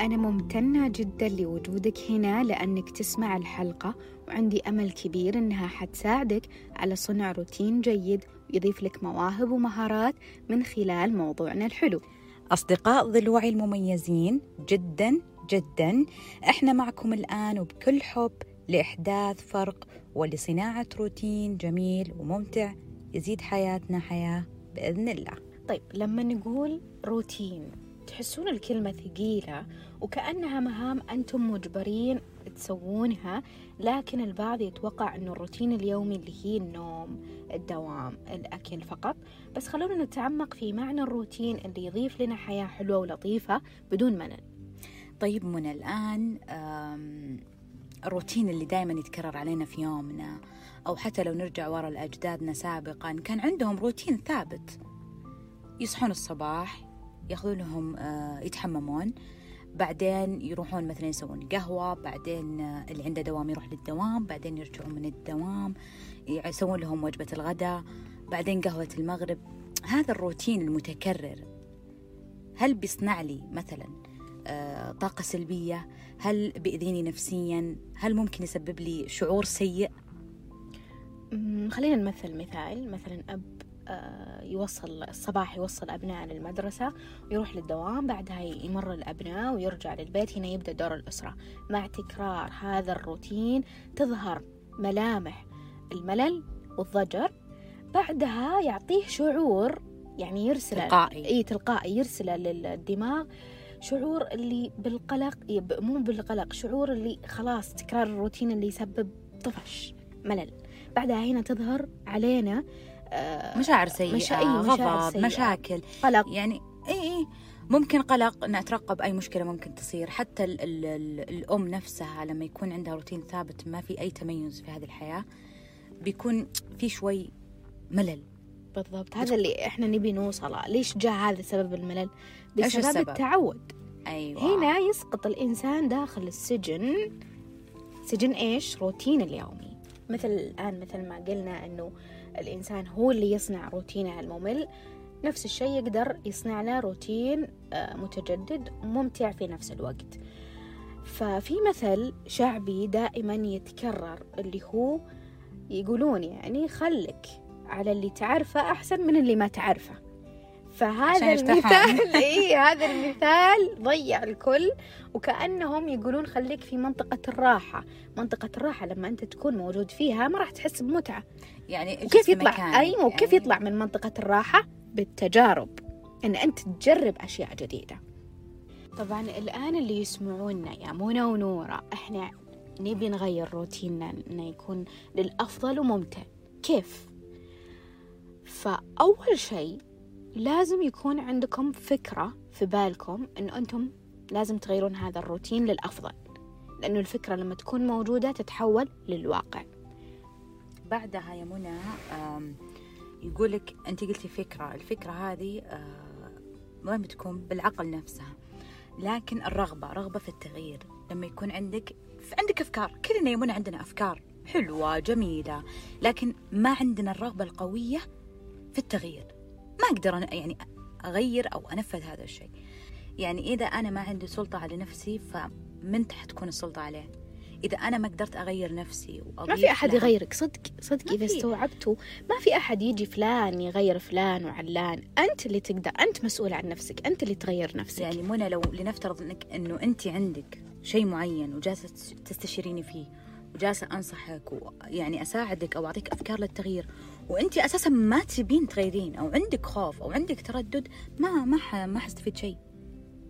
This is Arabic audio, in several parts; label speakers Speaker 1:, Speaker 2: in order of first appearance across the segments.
Speaker 1: أنا ممتنة جدا لوجودك هنا لأنك تسمع الحلقة وعندي أمل كبير إنها حتساعدك على صنع روتين جيد ويضيف لك مواهب ومهارات من خلال موضوعنا الحلو.
Speaker 2: أصدقاء ظل وعي المميزين جدا جدا. إحنا معكم الآن وبكل حب لإحداث فرق ولصناعة روتين جميل وممتع يزيد حياتنا حياة بإذن الله.
Speaker 1: طيب لما نقول روتين تحسون الكلمة ثقيلة وكأنها مهام أنتم مجبرين تسوونها لكن البعض يتوقع أنه الروتين اليومي اللي هي النوم الدوام الأكل فقط. بس خلونا نتعمق في معنى الروتين اللي يضيف لنا حياة حلوة ولطيفة بدون ملل
Speaker 2: طيب منى الآن الروتين اللي دائما يتكرر علينا في يومنا أو حتى لو نرجع ورا لأجدادنا سابقا كان عندهم روتين ثابت. يصحون الصباح ياخذون لهم آه، يتحممون. بعدين يروحون مثلا يسوون قهوة بعدين آه، اللي عنده دوام يروح للدوام بعدين يرجعون من الدوام يسوون لهم وجبة الغداء بعدين قهوة المغرب. هذا الروتين المتكرر. هل بيصنع لي مثلا آه، طاقة سلبية؟ هل بيأذيني نفسيا؟ هل ممكن يسبب لي شعور سيء؟
Speaker 1: خلينا نمثل مثال. مثلا أب يوصل الصباح يوصل أبناء للمدرسة ويروح للدوام بعدها يمر الأبناء ويرجع للبيت هنا يبدأ دور الأسرة. مع تكرار هذا الروتين تظهر ملامح الملل والضجر بعدها يعطيه شعور يعني يرسل
Speaker 2: تلقائي.
Speaker 1: إي تلقائي يرسله للدماغ شعور اللي بالقلق مو بالقلق شعور اللي خلاص تكرار الروتين اللي يسبب طفش ملل. بعدها هنا تظهر علينا
Speaker 2: آه، مشاعر سيئة مشا... غضب سيئة. مشاكل.
Speaker 1: قلق.
Speaker 2: يعني اي اي ممكن قلق ان اترقب أي مشكلة ممكن تصير. حتى ال ال ال الأم نفسها لما يكون عندها روتين ثابت ما في أي تميز في هذه الحياة بيكون في شوي ملل.
Speaker 1: بالضبط. هذا اللي إحنا نبي نوصله. ليش جاء هذا سبب الملل؟ بسبب السبب؟ التعود.
Speaker 2: أيوة.
Speaker 1: هنا يسقط الإنسان داخل السجن. سجن إيش؟ روتين اليومي. مثل الآن مثل ما قلنا أنه الإنسان هو اللي يصنع روتينه الممل. نفس الشيء يقدر يصنع له روتين آه، متجدد ممتع في نفس الوقت. ففي مثل شعبي دائما يتكرر اللي هو يقولون يعني خلك على اللي تعرفه أحسن من اللي ما تعرفه. فهذا المثال اي هذا المثال ضيع الكل. وكأنهم يقولون خليك في منطقة الراحة. منطقة الراحة لما أنت تكون موجود فيها ما راح تحس بمتعة.
Speaker 2: يعني
Speaker 1: كيف يطلع؟ أيوه يعني... كيف يطلع من منطقة الراحة؟ بالتجارب. إن أنت تجرب أشياء جديدة. طبعا الآن اللي يسمعونا يا منى ونورة إحنا نبي نغير روتيننا إنه يكون للأفضل وممتع. كيف؟ فأول شيء لازم يكون عندكم فكرة في بالكم أنه أنتم لازم تغيرون هذا الروتين للأفضل. لأنه الفكرة لما تكون موجودة تتحول للواقع.
Speaker 2: بعدها يا منى يقولك أنت قلتي فكرة. الفكرة هذه وين بتكون بالعقل نفسها. لكن الرغبة رغبة في التغيير. لما يكون عندك عندك أفكار. كلنا يا منى عندنا أفكار حلوة جميلة. لكن ما عندنا الرغبة القوية في التغيير. ما أقدر أنا يعني أغير أو أنفذ هذا الشيء. يعني إذا أنا ما عندي سلطة على نفسي فمن حتكون السلطة عليه. إذا أنا ما قدرت أغير نفسي
Speaker 1: ما في أحد يغيرك. صدق صدق إذا استوعبتوا ما في أحد يجي فلان يغير فلان وعلان. أنت اللي تقدر أنت مسؤول عن نفسك. أنت اللي تغير نفسك.
Speaker 2: يعني منى لو لنفترض إنك إنه أنت عندك شيء معين وجالسة تستشيريني فيه وجالسة أنصحك ويعني أساعدك أو أعطيك أفكار للتغيير وأنت أساسا ما تبين تغيرين أو عندك خوف أو عندك تردد ما ما ما حستفيد شيء.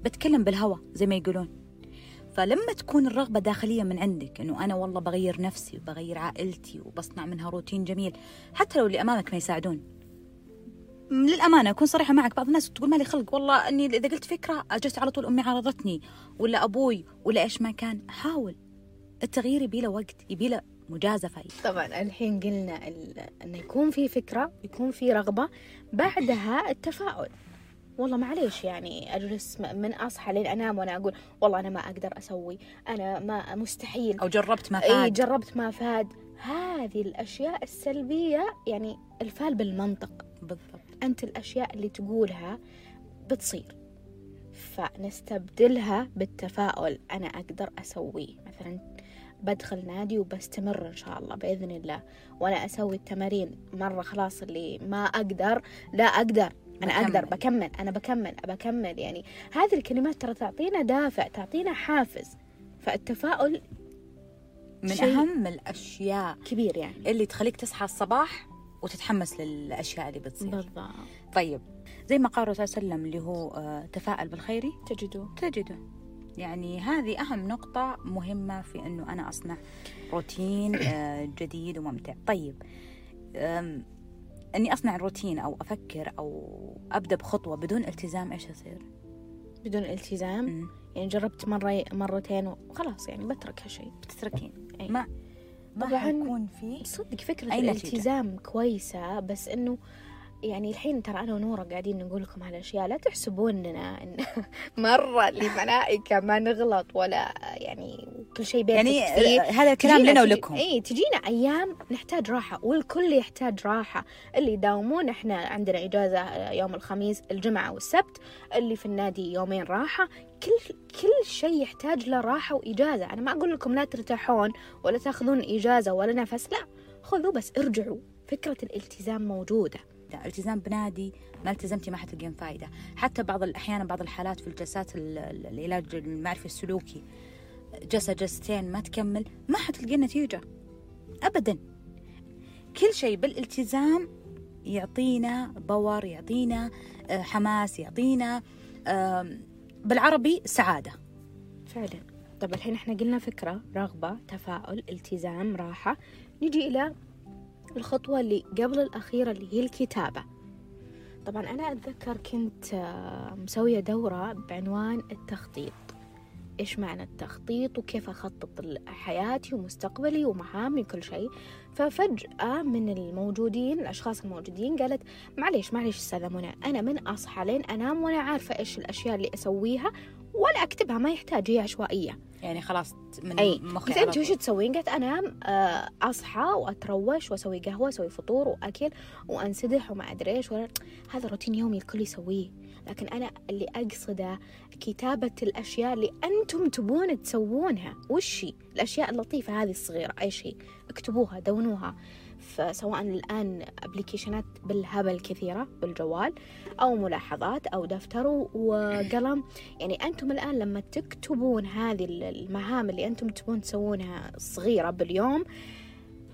Speaker 2: بتكلم بالهوى زي ما يقولون. فلما تكون الرغبة داخلية من عندك إنه أنا والله بغير نفسي وبغير عائلتي وبصنع منها روتين جميل حتى لو اللي أمامك ما يساعدون. للأمانة أكون صريحة معك بعض الناس تقول مالي خلق والله أني إذا قلت فكرة أجلس على طول أمي عرضتني ولا أبوي ولا إيش ما كان. حاول. التغيير يبي له وقت يبي له مجازفة
Speaker 1: طبعا الحين قلنا إنه يكون في فكرة يكون في رغبة بعدها التفاؤل. والله معليش يعني أجلس من أصحى لين أنام وأنا أقول والله أنا ما أقدر أسوي أنا ما مستحيل.
Speaker 2: أو جربت ما فاد.
Speaker 1: اي جربت ما فاد. هذه الأشياء السلبية يعني الفال بالمنطق.
Speaker 2: بالضبط.
Speaker 1: أنت الأشياء اللي تقولها بتصير. فنستبدلها بالتفاؤل. أنا أقدر أسويه مثلا بدخل نادي وبستمر إن شاء الله بإذن الله. وأنا أسوي التمارين مرة خلاص اللي ما أقدر. لا أقدر أنا
Speaker 2: بكمل.
Speaker 1: أقدر بكمل. أنا بكمل بكمل يعني. هذه الكلمات ترى تعطينا دافع تعطينا حافز. فالتفاؤل
Speaker 2: من
Speaker 1: شيء-
Speaker 2: أهم الأشياء
Speaker 1: كبير يعني.
Speaker 2: اللي تخليك تصحى الصباح وتتحمس للأشياء اللي بتصير.
Speaker 1: بالضبط.
Speaker 2: طيب زي ما قال الرسول صلى الله عليه وسلم اللي هو آه، تفاءل بالخير
Speaker 1: تجدوا
Speaker 2: تجده. يعني هذه أهم نقطة مهمة في أنه أنا أصنع روتين آه، جديد وممتع طيب أني أصنع روتين أو أفكر أو أبدأ بخطوة بدون التزام إيش يصير؟
Speaker 1: بدون التزام
Speaker 2: مم.
Speaker 1: يعني جربت مرة مرتين وخلاص يعني بترك هالشيء
Speaker 2: بتتركين
Speaker 1: أي.
Speaker 2: ما ما
Speaker 1: طبعاً.
Speaker 2: حيكون في
Speaker 1: صدق فكرة؟ الالتزام كويسة بس إنه يعني الحين ترى أنا ونورة قاعدين نقول لكم هالأشياء لا تحسبوننا إن مرة اللي ملائكة ما نغلط ولا يعني كل شيء بيرفكت
Speaker 2: يعني. آه، هذا الكلام لنا ولكم.
Speaker 1: اي تجينا أيام نحتاج راحة والكل يحتاج راحة. اللي يداومون إحنا عندنا إجازة يوم الخميس الجمعة والسبت اللي في النادي يومين راحة. كل كل شيء يحتاج له راحة وإجازة. أنا ما أقول لكم لا ترتاحون ولا تاخذون إجازة ولا نفس لا خذوا بس ارجعوا. فكرة الالتزام موجودة.
Speaker 2: لا، التزام بنادي ما التزمتي ما حتلقين فائدة حتى بعض الأحيان بعض الحالات في الجلسات ال- ال- العلاج المعرفي السلوكي جلسة جلستين ما تكمل ما حتلقين نتيجة. أبدا. كل شيء بالالتزام يعطينا باور يعطينا آه، حماس يعطينا بالعربي سعادة.
Speaker 1: فعلا. طب الحين إحنا قلنا فكرة رغبة تفاؤل التزام راحة. نجي إلى الخطوة اللي قبل الأخيرة اللي هي الكتابة. طبعا أنا أتذكر كنت آه، مسوية دورة بعنوان التخطيط. إيش معنى التخطيط وكيف أخطط حياتي ومستقبلي ومهامي وكل شيء. ففجأة من الموجودين الأشخاص الموجودين قالت معليش معليش أستاذة منى أنا من أصحى لين أنام وأنا عارفة إيش الأشياء اللي أسويها ولا أكتبها ما يحتاج هي عشوائية.
Speaker 2: يعني خلاص من
Speaker 1: أي
Speaker 2: مخي
Speaker 1: قلت أنت وش. تسوين؟ قالت أنام آه، أصحى وأتروش وأسوي قهوة أسوي فطور وأكل وأنسدح وما أدري إيش ولا هذا روتين يومي الكل يسويه لكن أنا اللي أقصده كتابة الأشياء اللي أنتم تبون تسوونها وش هي؟ الأشياء اللطيفة هذه الصغيرة إيش هي؟ اكتبوها دونوها فسواء الآن أبليكيشنات بالهبل كثيرة بالجوال أو ملاحظات أو دفتر وقلم. يعني أنتم الآن لما تكتبون هذه المهام اللي أنتم تبون تسوونها صغيرة باليوم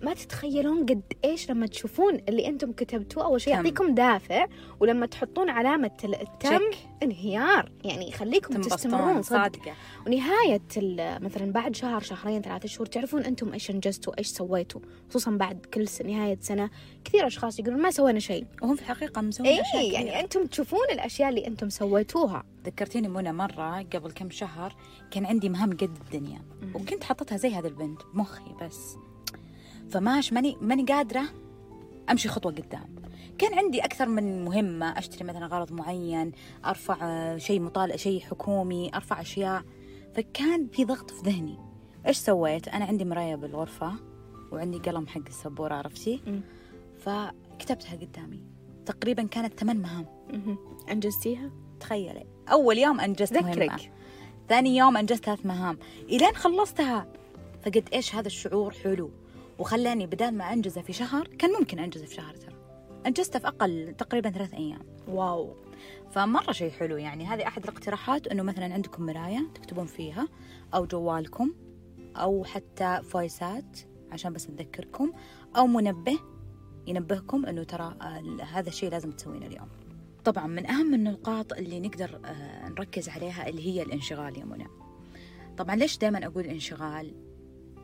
Speaker 1: ما تتخيلون قد إيش لما تشوفون اللي أنتم كتبتوه أول شيء. يعطيكم دافع ولما تحطون علامة التم. انهيار يعني يخليكم تستمرون صدق ونهاية ال- مثلا بعد شهر شهرين ثلاثة شهور تعرفون أنتم إيش أنجزتوا إيش سويتوا خصوصا بعد كل س- نهاية سنة كثير أشخاص يقولون ما سوينا شيء
Speaker 2: وهم في الحقيقة مسوين
Speaker 1: إيه
Speaker 2: كثيرة.
Speaker 1: يعني أنتم تشوفون الأشياء اللي أنتم سويتوها
Speaker 2: ذكرتيني منى مرة قبل كم شهر كان عندي مهام قد الدنيا
Speaker 1: مهم.
Speaker 2: وكنت حطيتها زي هذا البنت بمخي بس فماش ماني ماني قادرة أمشي خطوة قدام. كان عندي أكثر من مهمة أشتري مثلا غرض معين أرفع آه، شيء مطالع شيء حكومي أرفع أشياء. فكان في ضغط في ذهني. إيش سويت؟ أنا عندي مراية بالغرفة وعندي قلم حق السبورة عرفتي. فكتبتها قدامي. تقريبا كانت ثمان مهام.
Speaker 1: مهم. أنجزتيها؟
Speaker 2: تخيلي. أول يوم أنجزت مهمة.
Speaker 1: ذكرك.
Speaker 2: ثاني يوم أنجزت ثلاث مهام. إلين خلصتها فقد إيش هذا الشعور حلو. وخلاني بدال ما أنجزه في شهر كان ممكن أنجزه في شهر ترى. أنجزته في أقل تقريبا ثلاث أيام.
Speaker 1: واو.
Speaker 2: فمرة شيء حلو يعني. هذه أحد الاقتراحات أنه مثلا عندكم مراية تكتبون فيها أو جوالكم أو حتى فويسات عشان بس نذكركم أو منبه ينبهكم أنه ترى آه، هذا الشيء لازم تسوينه اليوم. طبعا من أهم النقاط اللي نقدر آه، نركز عليها اللي هي الانشغال يا منى. طبعا ليش دائما أقول انشغال؟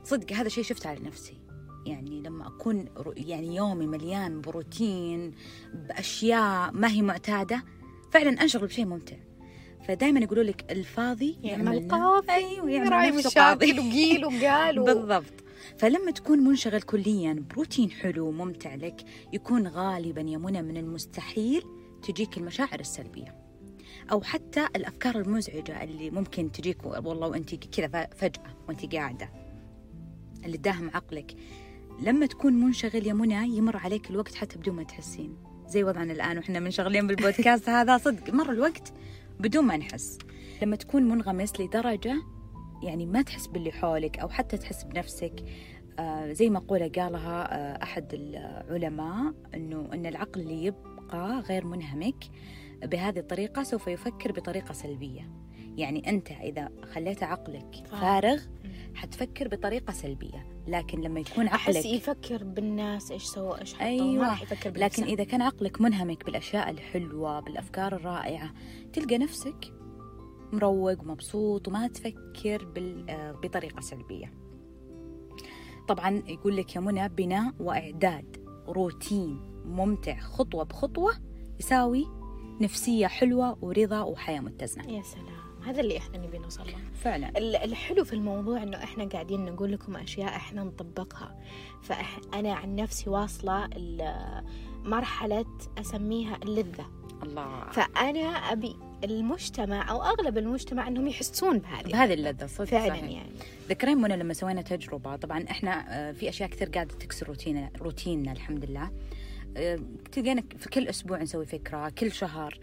Speaker 2: صدق هذا شيء شفته على نفسي. يعني لما أكون يعني يومي مليان بروتين بأشياء ما هي معتادة فعلا أنشغل بشيء ممتع. فدائما يقولوا لك الفاضي
Speaker 1: يعمل
Speaker 2: يعمل
Speaker 1: قاضي
Speaker 2: أيوه يعمل نفسه قاضي
Speaker 1: وقيل وقال.
Speaker 2: بالضبط. فلما تكون منشغل كليا بروتين حلو ممتع لك يكون غالبا يا منى من المستحيل تجيك المشاعر السلبية. أو حتى الأفكار المزعجة اللي ممكن تجيك والله وأنت كذا ف- فجأة وأنت قاعدة. اللي تداهم عقلك. لما تكون منشغل يا منى يمر عليك الوقت حتى بدون ما تحسين. زي وضعنا الآن وإحنا منشغلين بالبودكاست هذا صدق مر الوقت بدون ما نحس. لما تكون منغمس لدرجة يعني ما تحس باللي حولك أو حتى تحس بنفسك آه زي مقولة قالها آه أحد العلماء أنه أن العقل اللي يبقى غير منهمك بهذه الطريقة سوف يفكر بطريقة سلبية. يعني أنت إذا خليت عقلك. فارغ حتفكر بطريقة سلبية. لكن لما يكون عقلك
Speaker 1: يفكر بالناس إيش سووا إيش حطوا
Speaker 2: أيوة.
Speaker 1: ما راح يفكر
Speaker 2: لكن
Speaker 1: بنفسه.
Speaker 2: إذا كان عقلك منهمك بالأشياء الحلوة بالأفكار الرائعة تلقى نفسك مروق ومبسوط وما تفكر بال- آه، بطريقة سلبية طبعا يقول لك يا منى بناء وإعداد روتين ممتع خطوة بخطوة يساوي نفسية حلوة ورضا وحياة متزنة
Speaker 1: يا سلام هذا اللي إحنا نبي نوصل له.
Speaker 2: فعلا.
Speaker 1: ال- الحلو في الموضوع إنه إحنا قاعدين نقول لكم أشياء إحنا نطبقها. فانا عن نفسي واصلة مرحلة أسميها اللذة.
Speaker 2: الله.
Speaker 1: فأنا أبي المجتمع أو أغلب المجتمع إنهم يحسون بهذه
Speaker 2: بهذه اللذة. صدق
Speaker 1: فعلا
Speaker 2: صحيح.
Speaker 1: يعني.
Speaker 2: ذكرين منى لما سوينا تجربة طبعا إحنا آه، في أشياء كثير قاعدة تكسر روتيننا روتيننا الحمد لله. آه، تلقينا في كل أسبوع نسوي فكرة كل شهر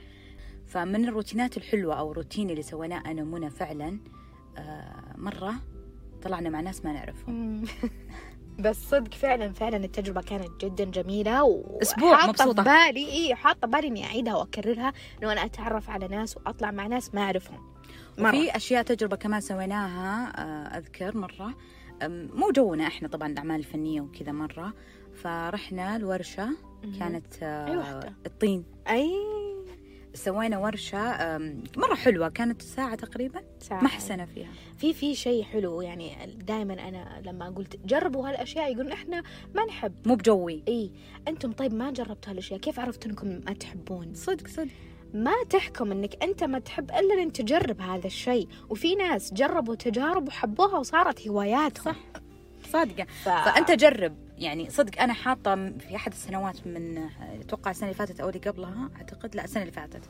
Speaker 2: فمن الروتينات الحلوة أو الروتين اللي سويناه أنا ومنى فعلا آه، مرة طلعنا مع ناس ما نعرفهم.
Speaker 1: بس صدق فعلا فعلا التجربة كانت جدا جميلة و
Speaker 2: مبسوطة.
Speaker 1: في بالي إي حاطة بالي إني أعيدها وأكررها إنه أنا أتعرف على ناس وأطلع مع ناس ما أعرفهم مرة
Speaker 2: في أشياء تجربة كمان سويناها آه، أذكر مرة أم، مو جونا إحنا طبعا الأعمال الفنية وكذا مرة فرحنا الورشة
Speaker 1: مهم.
Speaker 2: كانت آه،؟ الطين
Speaker 1: أي
Speaker 2: سوينا ورشة أم، مرة حلوة كانت ساعة تقريبا
Speaker 1: ساعة.
Speaker 2: ما حسنا فيها.
Speaker 1: في في شيء حلو يعني دائما أنا لما قلت جربوا هالأشياء يقولون إحنا ما نحب.
Speaker 2: مو بجوي.
Speaker 1: إي أنتم طيب ما جربتوا هالأشياء كيف عرفتوا إنكم ما تحبون؟
Speaker 2: صدق صدق.
Speaker 1: ما تحكم إنك أنت ما تحب إلا لين تجرب هذا الشيء. وفي ناس جربوا تجارب وحبوها وصارت هواياتهم.
Speaker 2: صح. صادقة.
Speaker 1: ف...
Speaker 2: فأنت جرب. يعني صدق أنا حاطة م- في أحد السنوات من أتوقع السنة اللي فاتت أو اللي قبلها أعتقد لا السنة اللي فاتت.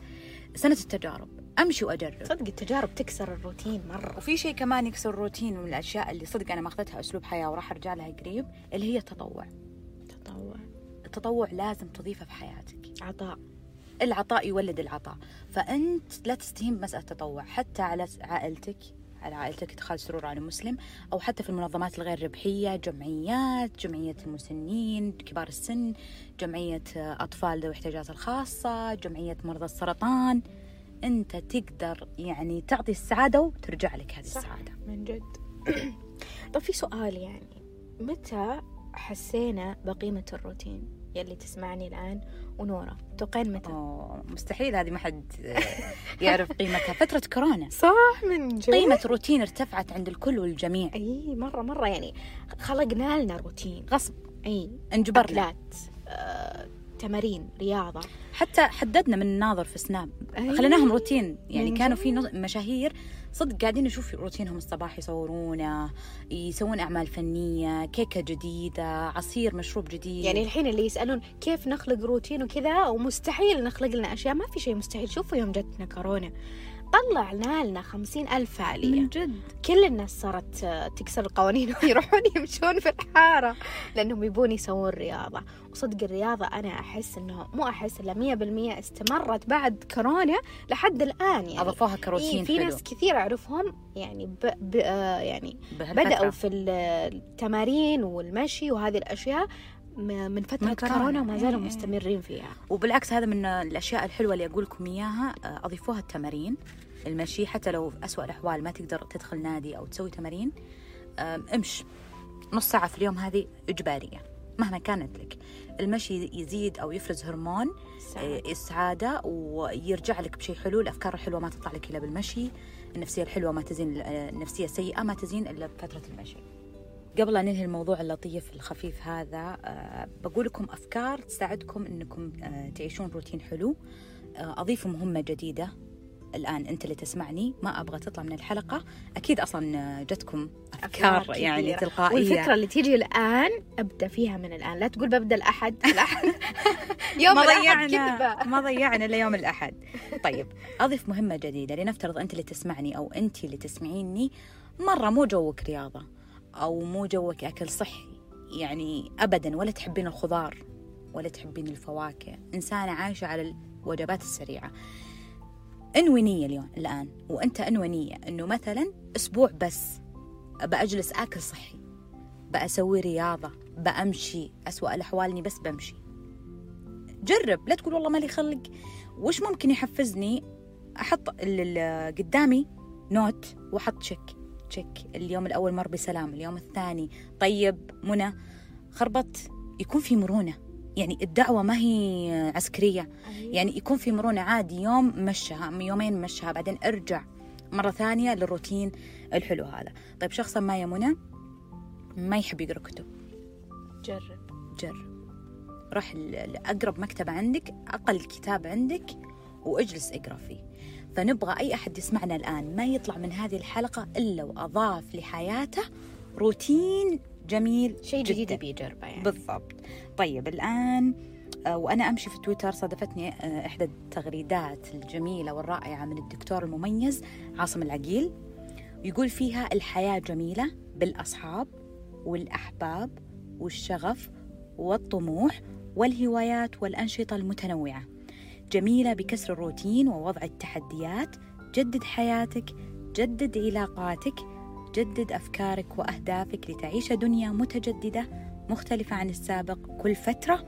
Speaker 2: سنة التجارب. أمشي وأجرب.
Speaker 1: صدق التجارب تكسر الروتين مرة.
Speaker 2: وفي شيء كمان يكسر الروتين من الأشياء اللي صدق أنا ماخذتها أسلوب حياة وراح أرجع لها قريب اللي هي التطوع.
Speaker 1: تطوع.
Speaker 2: التطوع لازم تضيفه في حياتك.
Speaker 1: عطاء.
Speaker 2: العطاء يولد العطاء. فأنت لا تستهين بمسألة التطوع حتى على عائلتك على عائلتك ادخال سرور على مسلم أو حتى في المنظمات الغير ربحية جمعيات جمعية المسنين كبار السن جمعية آه، أطفال ذوي الاحتياجات الخاصة جمعية مرضى السرطان. أنت تقدر يعني تعطي السعادة وترجع لك هذه
Speaker 1: صح.
Speaker 2: السعادة.
Speaker 1: من جد. طب في سؤال يعني متى حسينا بقيمة الروتين؟ يلي تسمعني الآن ونورا توقين متى؟
Speaker 2: أوه مستحيل هذه ما حد آه، يعرف قيمتها. فترة كورونا.
Speaker 1: صح من جد؟
Speaker 2: قيمة روتين ارتفعت عند الكل والجميع.
Speaker 1: إي مرة مرة يعني خلقنا لنا روتين.
Speaker 2: غصب.
Speaker 1: إي
Speaker 2: انجبرنا.
Speaker 1: أكلات آه، تمارين رياضة.
Speaker 2: حتى حددنا من الناظر في سناب.
Speaker 1: أي.
Speaker 2: خليناهم روتين. يعني كانوا. في مشاهير صدق قاعدين نشوف روتينهم الصباح يصورونه يسوون أعمال فنية كيكة جديدة عصير مشروب جديد.
Speaker 1: يعني الحين اللي يسألون كيف نخلق روتين وكذا ومستحيل نخلق لنا أشياء. ما في شيء مستحيل. شوفوا يوم جتنا كورونا. طلعنا لنا خمسين ألف فعالية
Speaker 2: من جد؟
Speaker 1: كل الناس صارت آه، تكسر القوانين ويروحون يمشون في الحارة لأنهم يبون يسوون رياضة. وصدق الرياضة أنا أحس إنه مو أحس إلا مية بالمية استمرت بعد كورونا لحد الآن يعني.
Speaker 2: أضافوها
Speaker 1: إيه
Speaker 2: كروتين
Speaker 1: في
Speaker 2: حلو.
Speaker 1: ناس كثير أعرفهم يعني ب... ب... آه يعني. بدأوا في التمارين والمشي وهذه الأشياء من فترة
Speaker 2: من كورونا.
Speaker 1: وما زالوا
Speaker 2: إيه.
Speaker 1: مستمرين فيها
Speaker 2: وبالعكس هذا من الأشياء الحلوة اللي أقول لكم إياها آه، أضيفوها التمارين المشي حتى لو في اسوء الأحوال ما تقدر تدخل نادي أو تسوي تمارين آم، امش نص ساعة في اليوم هذه إجبارية مهما كانت لك المشي يزيد أو يفرز هرمون
Speaker 1: سعادة.
Speaker 2: آه، السعادة ويرجع لك بشيء حلو الأفكار الحلوة ما تطلع لك إلا بالمشي النفسية الحلوة ما تزين آه، النفسية السيئه ما تزين إلا بفترة المشي قبل لا ننهي الموضوع اللطيف الخفيف هذا آه، بقول لكم أفكار تساعدكم إنكم آه، تعيشون روتين حلو. آه، أضيف مهمة جديدة الآن أنت اللي تسمعني ما أبغى تطلع من الحلقة. أكيد أصلا آه، جتكم أفكار
Speaker 1: أفكار
Speaker 2: يعني
Speaker 1: كثيرة.
Speaker 2: تلقائية.
Speaker 1: والفكرة اللي تيجي الآن أبدأ فيها من الآن. لا تقول ببدأ الأحد الأحد. يوم
Speaker 2: ما
Speaker 1: الأحد
Speaker 2: ضيعنا ما ضيعنا إلا يوم الأحد. طيب أضيف مهمة جديدة لنفترض أنت اللي تسمعني أو أنت اللي تسمعيني. مرة مو جوك رياضة. أو مو جوك أكل صحي. يعني ابدا ولا تحبين الخضار ولا تحبين الفواكه. إنسانة عايشة على الوجبات السريعة. أنوي نية اليوم الآن. وأنت أنوي نية إنه مثلا أسبوع بس بأجلس آكل صحي بأسوي رياضة بأمشي أسوأ الأحوال إني بس بمشي. جرب لا تقول والله مالي خلق. وش ممكن يحفزني؟ أحط قدامي note وأحط check check اليوم الأول مر بسلام اليوم الثاني. طيب منى خربط يكون في مرونة. يعني الدعوة ما هي عسكرية. يعني يكون في مرونة عادي. يوم مشها يومين مشها بعدين ارجع مرة ثانية للروتين الحلو هذا. طيب شخصا ما يا منى؟ ما يحب يقرأ كتب.
Speaker 1: جرب.
Speaker 2: جرب. روح لأقرب مكتبة عندك أقل كتاب عندك وأجلس أقرأ فيه. فنبغى أي أحد يسمعنا الآن. ما يطلع من هذه الحلقة إلا وأضاف لحياته روتين جميل
Speaker 1: شيء جديد
Speaker 2: جداً.
Speaker 1: يبي يجربه يعني.
Speaker 2: بالضبط. طيب الآن آه، وأنا أمشي في تويتر صادفتني آه، إحدى التغريدات الجميلة والرائعة من الدكتور المميز عاصم العقيل. يقول فيها الحياة جميلة بالأصحاب والأحباب والشغف والطموح والهوايات والأنشطة المتنوعة. جميلة بكسر الروتين ووضع التحديات جدد حياتك جدد علاقاتك جدد أفكارك وأهدافك لتعيش دنيا متجددة مختلفة عن السابق كل فترة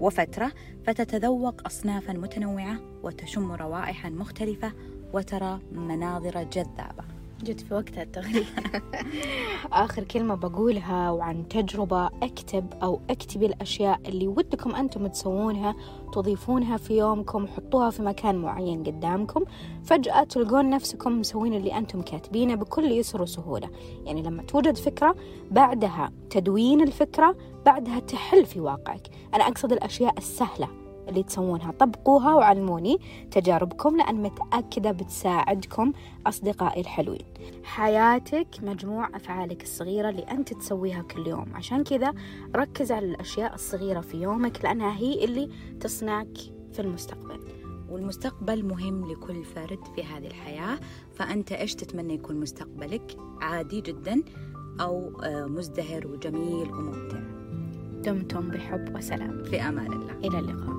Speaker 2: وفترة فتتذوق أصنافا متنوعة وتشم روائح مختلفة وترى مناظر جذابة.
Speaker 1: جد في وقتها التغريدة آخر كلمة بقولها وعن تجربة أكتب أو أكتبي الأشياء اللي ودكم أنتم تسوونها تضيفونها في يومكم حطوها في مكان معين قدامكم فجأة تلقون نفسكم مسوين اللي أنتم كاتبينه بكل يسر وسهولة. يعني لما توجد فكرة بعدها تدوين الفكرة بعدها تحل في واقعك. أنا أقصد الأشياء السهلة. اللي تسوونها. طبقوها وعلموني تجاربكم لأن متأكدة بتساعدكم أصدقائي الحلوين. حياتك مجموع أفعالك الصغيرة اللي أنت تسويها كل يوم. عشان كذا ركز على الأشياء الصغيرة في يومك لأنها هي اللي تصنعك في المستقبل.
Speaker 2: والمستقبل مهم لكل فرد في هذه الحياة فأنت إيش تتمنى يكون مستقبلك؟ عادي جدا أو آه، مزدهر وجميل وممتع.
Speaker 1: دمتم بحب وسلام.
Speaker 2: في أمان الله.
Speaker 1: إلى اللقاء.